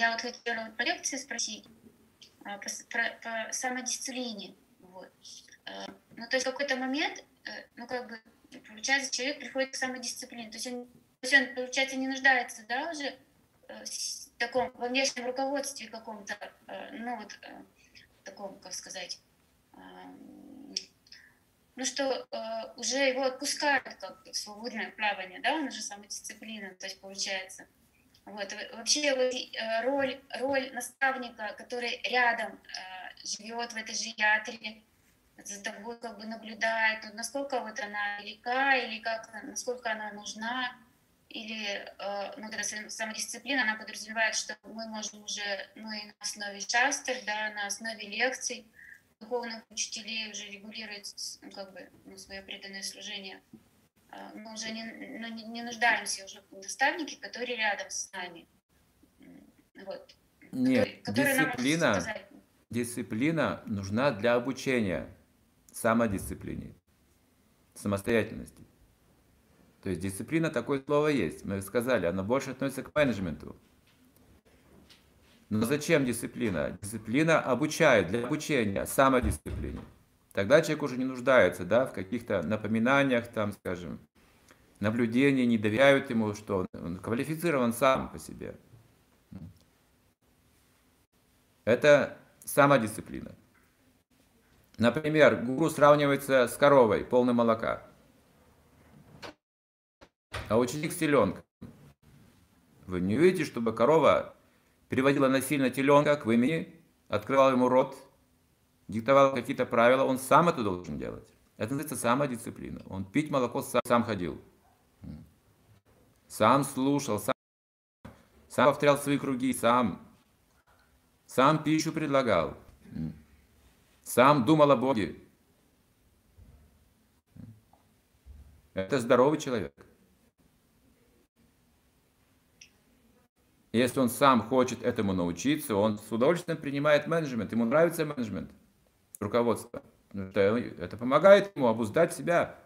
я вот хотела по лекции спросить а, по, про, по самодисциплине. Вот. А, ну, то есть в какой-то момент, э, ну, как бы, получается, человек приходит к самодисциплине. То есть он, то есть он получается, не нуждается, да, уже э, в таком, во внешнем руководстве каком-то, э, ну, вот, таком, как сказать, ну что э, уже его отпускают как свободное плавание, да, он уже самодисциплина, то есть получается. Вот. Вообще вот, э, роль, роль наставника, который рядом э, живет в этой же ятре, за тобой как бы наблюдает, вот насколько вот она велика, или как, насколько она нужна, или э, ну, эта самодисциплина, она подразумевает, что мы можем уже ну, и на основе шастер, да, на основе лекций, духовных учителей уже регулировать ну, как бы, ну, свое преданное служение. А, мы уже не, ну, не, не нуждаемся уже в наставнике, которые рядом с нами. Вот. Нет, который, дисциплина, дисциплина нужна для обучения, самодисциплине, самостоятельности. То есть дисциплина, такое слово есть. Мы сказали, оно больше относится к менеджменту. Но зачем дисциплина? Дисциплина обучает для обучения, самодисциплине. Тогда человек уже не нуждается да, в каких-то напоминаниях, там, скажем, наблюдении, не доверяют ему, что он квалифицирован сам по себе. Это самодисциплина. Например, гуру сравнивается с коровой, полным молока. А ученик с теленком. Вы не видите, чтобы корова переводила насильно теленка к имени, открывала ему рот, диктовала какие-то правила, он сам это должен делать. Это называется самодисциплина. Он пить молоко сам, сам ходил. Сам слушал, сам, сам повторял свои круги, сам, сам пищу предлагал. Сам думал о Боге. Это здоровый человек. Если он сам хочет этому научиться, он с удовольствием принимает менеджмент. Ему нравится менеджмент, руководство. Это, это помогает ему обуздать себя,